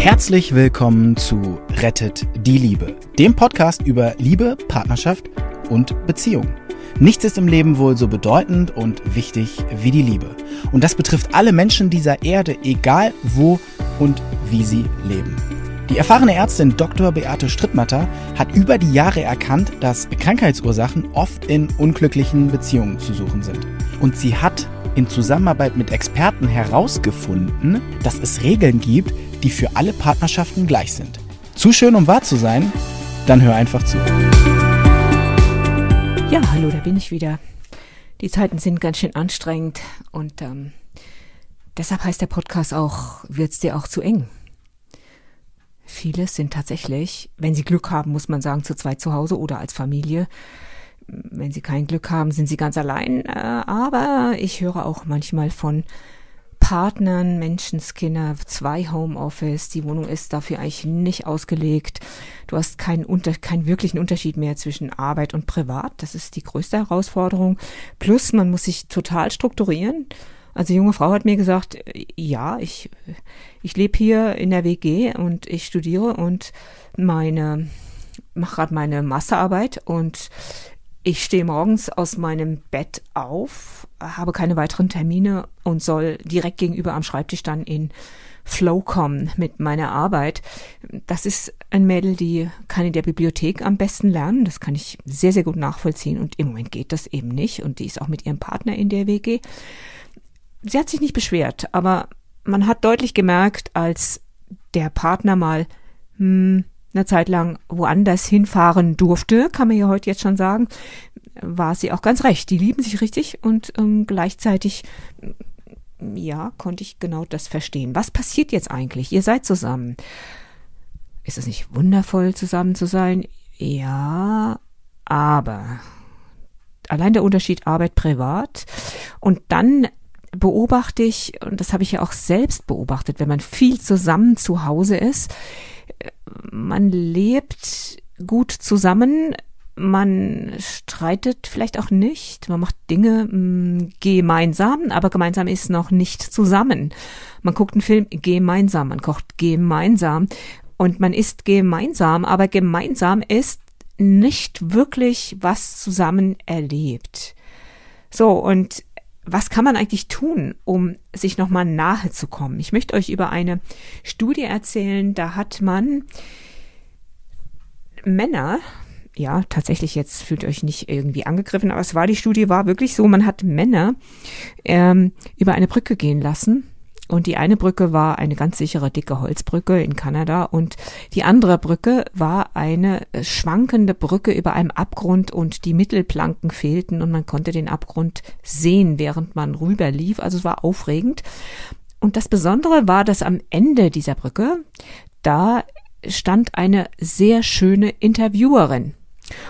Herzlich willkommen zu Rettet die Liebe, dem Podcast über Liebe, Partnerschaft und Beziehung. Nichts ist im Leben wohl so bedeutend und wichtig wie die Liebe. Und das betrifft alle Menschen dieser Erde, egal wo und wie sie leben. Die erfahrene Ärztin Dr. Beate Strittmatter hat über die Jahre erkannt, dass Krankheitsursachen oft in unglücklichen Beziehungen zu suchen sind. Und sie hat in Zusammenarbeit mit Experten herausgefunden, dass es Regeln gibt, die für alle Partnerschaften gleich sind. Zu schön, um wahr zu sein? Dann hör einfach zu. Ja, hallo, da bin ich wieder. Die Zeiten sind ganz schön anstrengend und ähm, deshalb heißt der Podcast auch, wird's dir auch zu eng? Viele sind tatsächlich, wenn sie Glück haben, muss man sagen, zu zweit zu Hause oder als Familie. Wenn sie kein Glück haben, sind sie ganz allein. Äh, aber ich höre auch manchmal von Partnern, Menschenskinder, zwei Homeoffice. Die Wohnung ist dafür eigentlich nicht ausgelegt. Du hast keinen, unter, keinen wirklichen Unterschied mehr zwischen Arbeit und Privat. Das ist die größte Herausforderung. Plus, man muss sich total strukturieren. Also, junge Frau hat mir gesagt, ja, ich, ich lebe hier in der WG und ich studiere und meine, mache gerade meine Masterarbeit und ich stehe morgens aus meinem Bett auf, habe keine weiteren Termine und soll direkt gegenüber am Schreibtisch dann in Flow kommen mit meiner Arbeit. Das ist ein Mädel, die kann in der Bibliothek am besten lernen. Das kann ich sehr, sehr gut nachvollziehen. Und im Moment geht das eben nicht. Und die ist auch mit ihrem Partner in der WG. Sie hat sich nicht beschwert, aber man hat deutlich gemerkt, als der Partner mal hm, eine Zeit lang woanders hinfahren durfte, kann man ja heute jetzt schon sagen, war sie auch ganz recht. Die lieben sich richtig und ähm, gleichzeitig, ja, konnte ich genau das verstehen. Was passiert jetzt eigentlich? Ihr seid zusammen. Ist es nicht wundervoll, zusammen zu sein? Ja, aber allein der Unterschied Arbeit privat und dann beobachte ich, und das habe ich ja auch selbst beobachtet, wenn man viel zusammen zu Hause ist, man lebt gut zusammen, man streitet vielleicht auch nicht, man macht Dinge mm, gemeinsam, aber gemeinsam ist noch nicht zusammen. Man guckt einen Film gemeinsam, man kocht gemeinsam und man isst gemeinsam, aber gemeinsam ist nicht wirklich was zusammen erlebt. So, und was kann man eigentlich tun, um sich nochmal nahe zu kommen? Ich möchte euch über eine Studie erzählen, da hat man Männer, ja, tatsächlich jetzt fühlt euch nicht irgendwie angegriffen, aber es war, die Studie war wirklich so, man hat Männer ähm, über eine Brücke gehen lassen und die eine Brücke war eine ganz sichere dicke Holzbrücke in Kanada und die andere Brücke war eine äh, schwankende Brücke über einem Abgrund und die Mittelplanken fehlten und man konnte den Abgrund sehen, während man rüber lief. Also es war aufregend. Und das Besondere war, dass am Ende dieser Brücke, da stand eine sehr schöne Interviewerin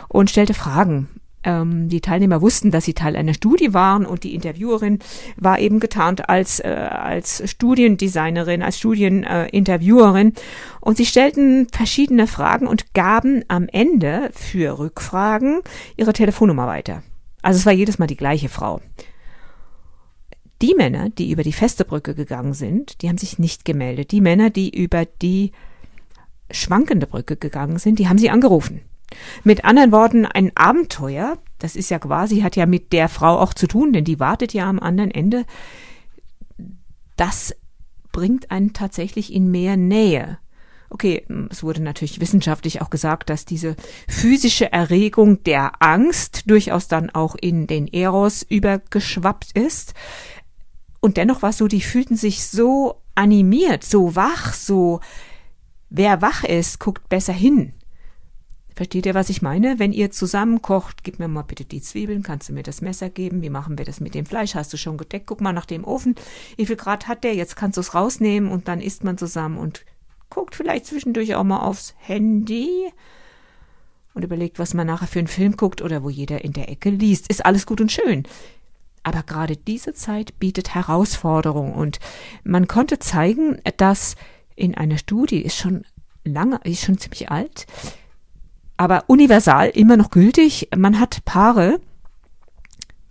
und stellte Fragen ähm, die Teilnehmer wussten, dass sie Teil einer Studie waren und die Interviewerin war eben getarnt als, äh, als Studiendesignerin, als Studieninterviewerin. Äh, und sie stellten verschiedene Fragen und gaben am Ende für Rückfragen ihre Telefonnummer weiter. Also es war jedes Mal die gleiche Frau. Die Männer, die über die feste Brücke gegangen sind, die haben sich nicht gemeldet. Die Männer, die über die schwankende Brücke gegangen sind, die haben sie angerufen. Mit anderen Worten, ein Abenteuer, das ist ja quasi, hat ja mit der Frau auch zu tun, denn die wartet ja am anderen Ende. Das bringt einen tatsächlich in mehr Nähe. Okay, es wurde natürlich wissenschaftlich auch gesagt, dass diese physische Erregung der Angst durchaus dann auch in den Eros übergeschwappt ist. Und dennoch war es so, die fühlten sich so animiert, so wach, so, wer wach ist, guckt besser hin. Versteht ihr, was ich meine? Wenn ihr zusammen kocht, gib mir mal bitte die Zwiebeln, kannst du mir das Messer geben? Wie machen wir das mit dem Fleisch? Hast du schon gedeckt? Guck mal nach dem Ofen. Wie viel Grad hat der? Jetzt kannst du es rausnehmen und dann isst man zusammen und guckt vielleicht zwischendurch auch mal aufs Handy und überlegt, was man nachher für einen Film guckt oder wo jeder in der Ecke liest. Ist alles gut und schön. Aber gerade diese Zeit bietet Herausforderungen und man konnte zeigen, dass in einer Studie ist schon lange, ist schon ziemlich alt, aber universal immer noch gültig. Man hat Paare,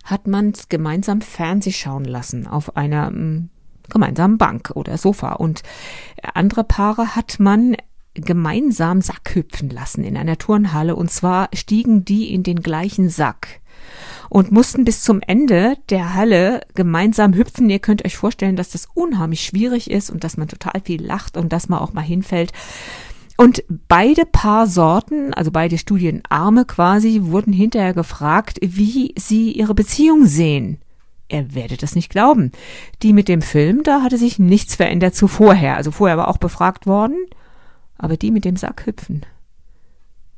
hat man gemeinsam Fernseh schauen lassen auf einer, hm, gemeinsamen Bank oder Sofa. Und andere Paare hat man gemeinsam Sack hüpfen lassen in einer Turnhalle. Und zwar stiegen die in den gleichen Sack und mussten bis zum Ende der Halle gemeinsam hüpfen. Ihr könnt euch vorstellen, dass das unheimlich schwierig ist und dass man total viel lacht und dass man auch mal hinfällt. Und beide Paar Sorten, also beide Studienarme quasi, wurden hinterher gefragt, wie sie ihre Beziehung sehen. Ihr werdet es nicht glauben. Die mit dem Film, da hatte sich nichts verändert zu vorher. Also vorher war auch befragt worden. Aber die mit dem Sackhüpfen,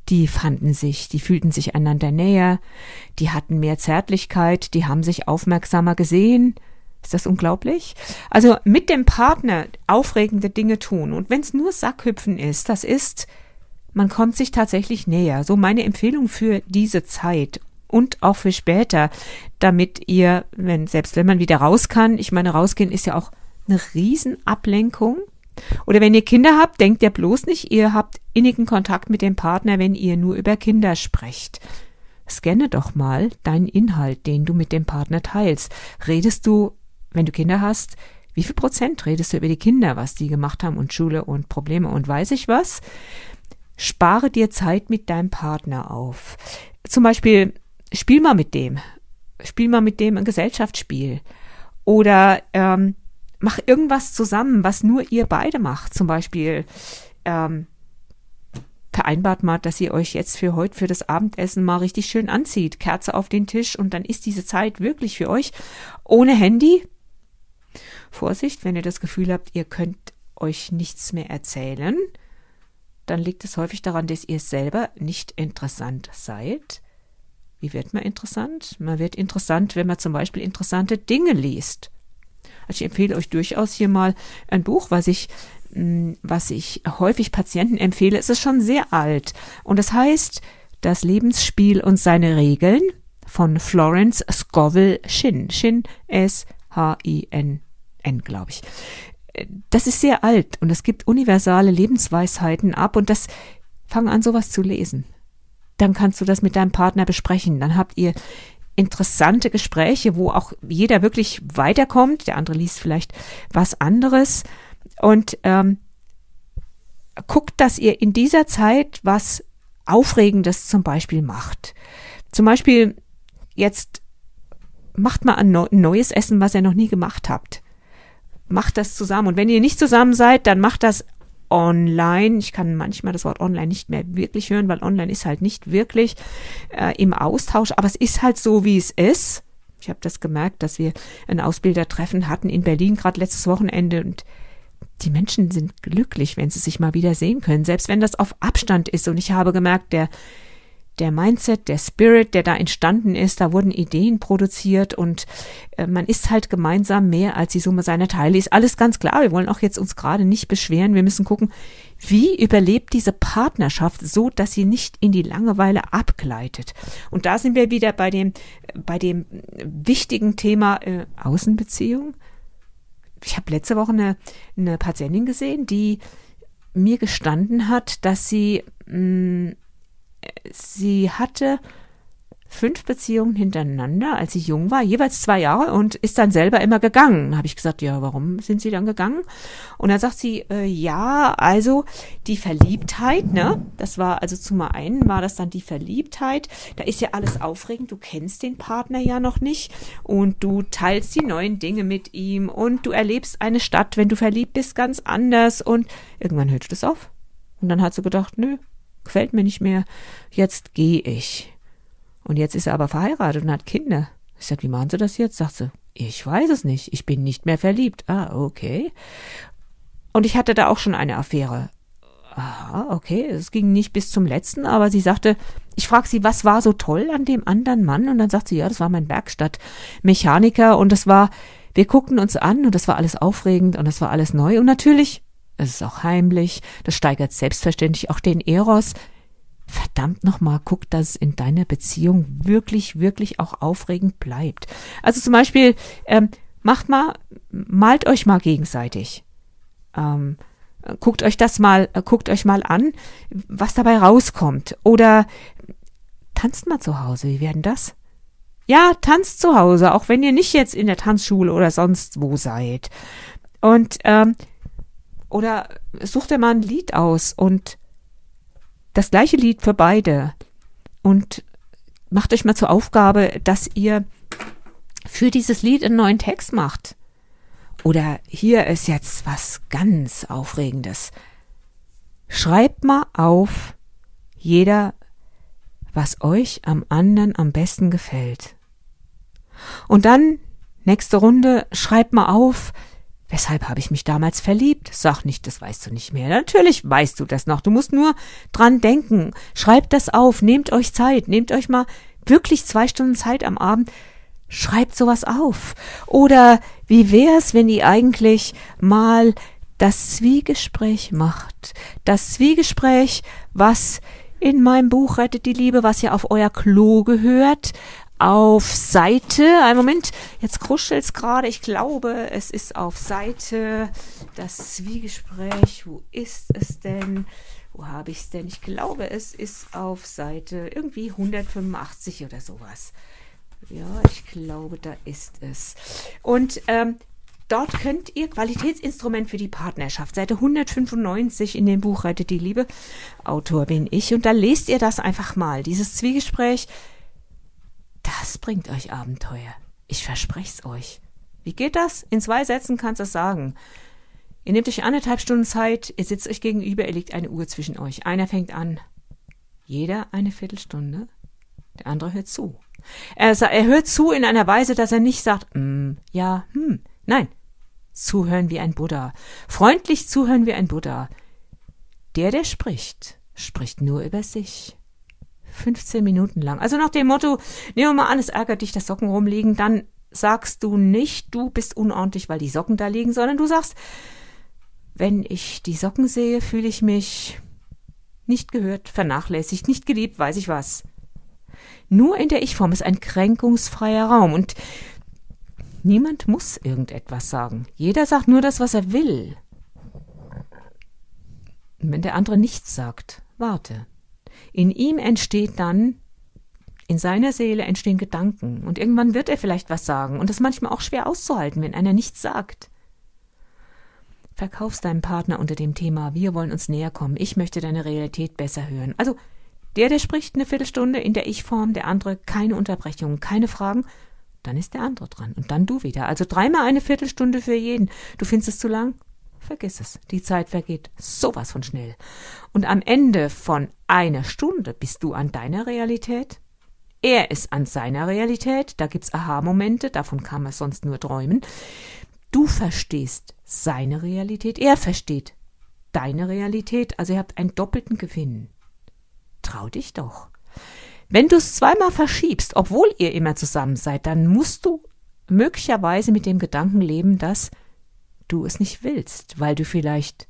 die fanden sich, die fühlten sich einander näher, die hatten mehr Zärtlichkeit, die haben sich aufmerksamer gesehen. Ist das unglaublich? Also mit dem Partner aufregende Dinge tun. Und wenn es nur Sackhüpfen ist, das ist, man kommt sich tatsächlich näher. So meine Empfehlung für diese Zeit und auch für später, damit ihr, wenn, selbst wenn man wieder raus kann, ich meine, rausgehen ist ja auch eine Riesenablenkung. Oder wenn ihr Kinder habt, denkt ihr bloß nicht, ihr habt innigen Kontakt mit dem Partner, wenn ihr nur über Kinder sprecht. Scanne doch mal deinen Inhalt, den du mit dem Partner teilst. Redest du wenn du Kinder hast, wie viel Prozent redest du über die Kinder, was die gemacht haben und Schule und Probleme und weiß ich was? Spare dir Zeit mit deinem Partner auf. Zum Beispiel, spiel mal mit dem. Spiel mal mit dem ein Gesellschaftsspiel. Oder ähm, mach irgendwas zusammen, was nur ihr beide macht. Zum Beispiel ähm, vereinbart mal, dass ihr euch jetzt für heute für das Abendessen mal richtig schön anzieht. Kerze auf den Tisch und dann ist diese Zeit wirklich für euch ohne Handy, Vorsicht, wenn ihr das Gefühl habt, ihr könnt euch nichts mehr erzählen, dann liegt es häufig daran, dass ihr selber nicht interessant seid. Wie wird man interessant? Man wird interessant, wenn man zum Beispiel interessante Dinge liest. Also ich empfehle euch durchaus hier mal ein Buch, was ich, mm, was ich häufig Patienten empfehle. Es ist schon sehr alt und es heißt Das Lebensspiel und seine Regeln von Florence Scoville Shin. Shin S-H-I-N N, glaube ich. Das ist sehr alt und es gibt universale Lebensweisheiten ab und das fang an, sowas zu lesen. Dann kannst du das mit deinem Partner besprechen. Dann habt ihr interessante Gespräche, wo auch jeder wirklich weiterkommt. Der andere liest vielleicht was anderes und ähm, guckt, dass ihr in dieser Zeit was Aufregendes zum Beispiel macht. Zum Beispiel jetzt macht mal ein neues Essen, was ihr noch nie gemacht habt macht das zusammen. Und wenn ihr nicht zusammen seid, dann macht das online. Ich kann manchmal das Wort online nicht mehr wirklich hören, weil online ist halt nicht wirklich äh, im Austausch, aber es ist halt so, wie es ist. Ich habe das gemerkt, dass wir ein Ausbildertreffen hatten in Berlin gerade letztes Wochenende und die Menschen sind glücklich, wenn sie sich mal wieder sehen können, selbst wenn das auf Abstand ist. Und ich habe gemerkt, der der Mindset, der Spirit, der da entstanden ist, da wurden Ideen produziert und äh, man ist halt gemeinsam mehr als die Summe seiner Teile. Ist alles ganz klar. Wir wollen auch jetzt uns gerade nicht beschweren. Wir müssen gucken, wie überlebt diese Partnerschaft so, dass sie nicht in die Langeweile abgleitet. Und da sind wir wieder bei dem, bei dem wichtigen Thema äh, Außenbeziehung. Ich habe letzte Woche eine, eine Patientin gesehen, die mir gestanden hat, dass sie mh, mm, sie hatte fünf Beziehungen hintereinander, als sie jung war, jeweils zwei Jahre und ist dann selber immer gegangen. Habe ich gesagt, ja, warum sind Sie dann gegangen? Und dann sagt sie, äh, ja, also die Verliebtheit, ne? Das war also zum einen war das dann die Verliebtheit. Da ist ja alles aufregend. Du kennst den Partner ja noch nicht und du teilst die neuen Dinge mit ihm und du erlebst eine Stadt, wenn du verliebt bist, ganz anders und irgendwann hört das auf. Und dann hat sie gedacht, nö, gefällt mir nicht mehr, jetzt gehe ich. Und jetzt ist er aber verheiratet und hat Kinder. Ich sag, wie machen Sie das jetzt? Sagt sie, ich weiß es nicht, ich bin nicht mehr verliebt. Ah, okay. Und ich hatte da auch schon eine Affäre. Aha, okay, es ging nicht bis zum letzten, aber sie sagte, ich frage sie, was war so toll an dem anderen Mann? Und dann sagt sie, ja, das war mein Werkstattmechaniker und das war, wir guckten uns an und das war alles aufregend und das war alles neu und natürlich es ist auch heimlich, das steigert selbstverständlich auch den Eros. Verdammt nochmal, guck, dass es in deiner Beziehung wirklich, wirklich auch aufregend bleibt. Also zum Beispiel, ähm, macht mal, malt euch mal gegenseitig. Ähm, guckt euch das mal, äh, guckt euch mal an, was dabei rauskommt. Oder tanzt mal zu Hause, wie werden das? Ja, tanzt zu Hause, auch wenn ihr nicht jetzt in der Tanzschule oder sonst wo seid Und ähm, oder sucht dir mal ein Lied aus und das gleiche Lied für beide und macht euch mal zur Aufgabe, dass ihr für dieses Lied einen neuen Text macht. Oder hier ist jetzt was ganz Aufregendes. Schreibt mal auf, jeder, was euch am anderen am besten gefällt. Und dann, nächste Runde, schreibt mal auf, Weshalb habe ich mich damals verliebt? Sag nicht, das weißt du nicht mehr. Natürlich weißt du das noch. Du musst nur dran denken. Schreibt das auf. Nehmt euch Zeit. Nehmt euch mal wirklich zwei Stunden Zeit am Abend. Schreibt sowas auf. Oder wie wär's, wenn ihr eigentlich mal das Zwiegespräch macht? Das Zwiegespräch, was in meinem Buch Rettet die Liebe, was ja auf euer Klo gehört, auf Seite, ein Moment, jetzt kruschelt's gerade, ich glaube, es ist auf Seite das Zwiegespräch, wo ist es denn? Wo habe ich es denn? Ich glaube, es ist auf Seite irgendwie 185 oder sowas. Ja, ich glaube, da ist es. Und ähm, dort könnt ihr Qualitätsinstrument für die Partnerschaft, Seite 195 in dem Buch Rettet die Liebe. Autor bin ich. Und da lest ihr das einfach mal. Dieses Zwiegespräch das bringt euch Abenteuer. Ich versprech's euch. Wie geht das? In zwei Sätzen kannst du es sagen. Ihr nehmt euch anderthalb Stunden Zeit, ihr sitzt euch gegenüber, ihr legt eine Uhr zwischen euch. Einer fängt an. Jeder eine Viertelstunde. Der andere hört zu. Er, er hört zu in einer Weise, dass er nicht sagt, mm, ja, hm. Nein. Zuhören wie ein Buddha. Freundlich zuhören wie ein Buddha. Der, der spricht, spricht nur über sich. 15 Minuten lang. Also nach dem Motto, nehmen wir mal an, es ärgert dich, dass Socken rumliegen, dann sagst du nicht, du bist unordentlich, weil die Socken da liegen, sondern du sagst, wenn ich die Socken sehe, fühle ich mich nicht gehört, vernachlässigt, nicht geliebt, weiß ich was. Nur in der Ich-Form ist ein kränkungsfreier Raum und niemand muss irgendetwas sagen. Jeder sagt nur das, was er will. Und wenn der andere nichts sagt, warte. In ihm entsteht dann, in seiner Seele entstehen Gedanken und irgendwann wird er vielleicht was sagen und das ist manchmal auch schwer auszuhalten, wenn einer nichts sagt. Verkaufst deinem Partner unter dem Thema, wir wollen uns näher kommen, ich möchte deine Realität besser hören. Also der, der spricht eine Viertelstunde in der Ich-Form, der andere keine Unterbrechungen, keine Fragen, dann ist der andere dran und dann du wieder. Also dreimal eine Viertelstunde für jeden. Du findest es zu lang? Vergiss es, die Zeit vergeht sowas von schnell. Und am Ende von einer Stunde bist du an deiner Realität, er ist an seiner Realität, da gibt's Aha-Momente, davon kann man sonst nur träumen. Du verstehst seine Realität, er versteht deine Realität, also ihr habt einen doppelten Gewinn. Trau dich doch. Wenn du es zweimal verschiebst, obwohl ihr immer zusammen seid, dann musst du möglicherweise mit dem Gedanken leben, dass du es nicht willst, weil du vielleicht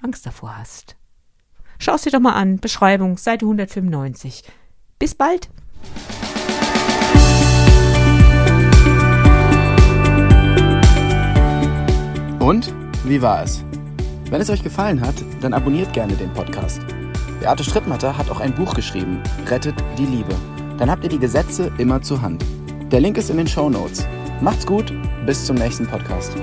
Angst davor hast. Schau es dir doch mal an. Beschreibung, Seite 195. Bis bald. Und wie war es? Wenn es euch gefallen hat, dann abonniert gerne den Podcast. Beate Strittmatter hat auch ein Buch geschrieben, Rettet die Liebe. Dann habt ihr die Gesetze immer zur Hand. Der Link ist in den Show Notes. Macht's gut, bis zum nächsten Podcast.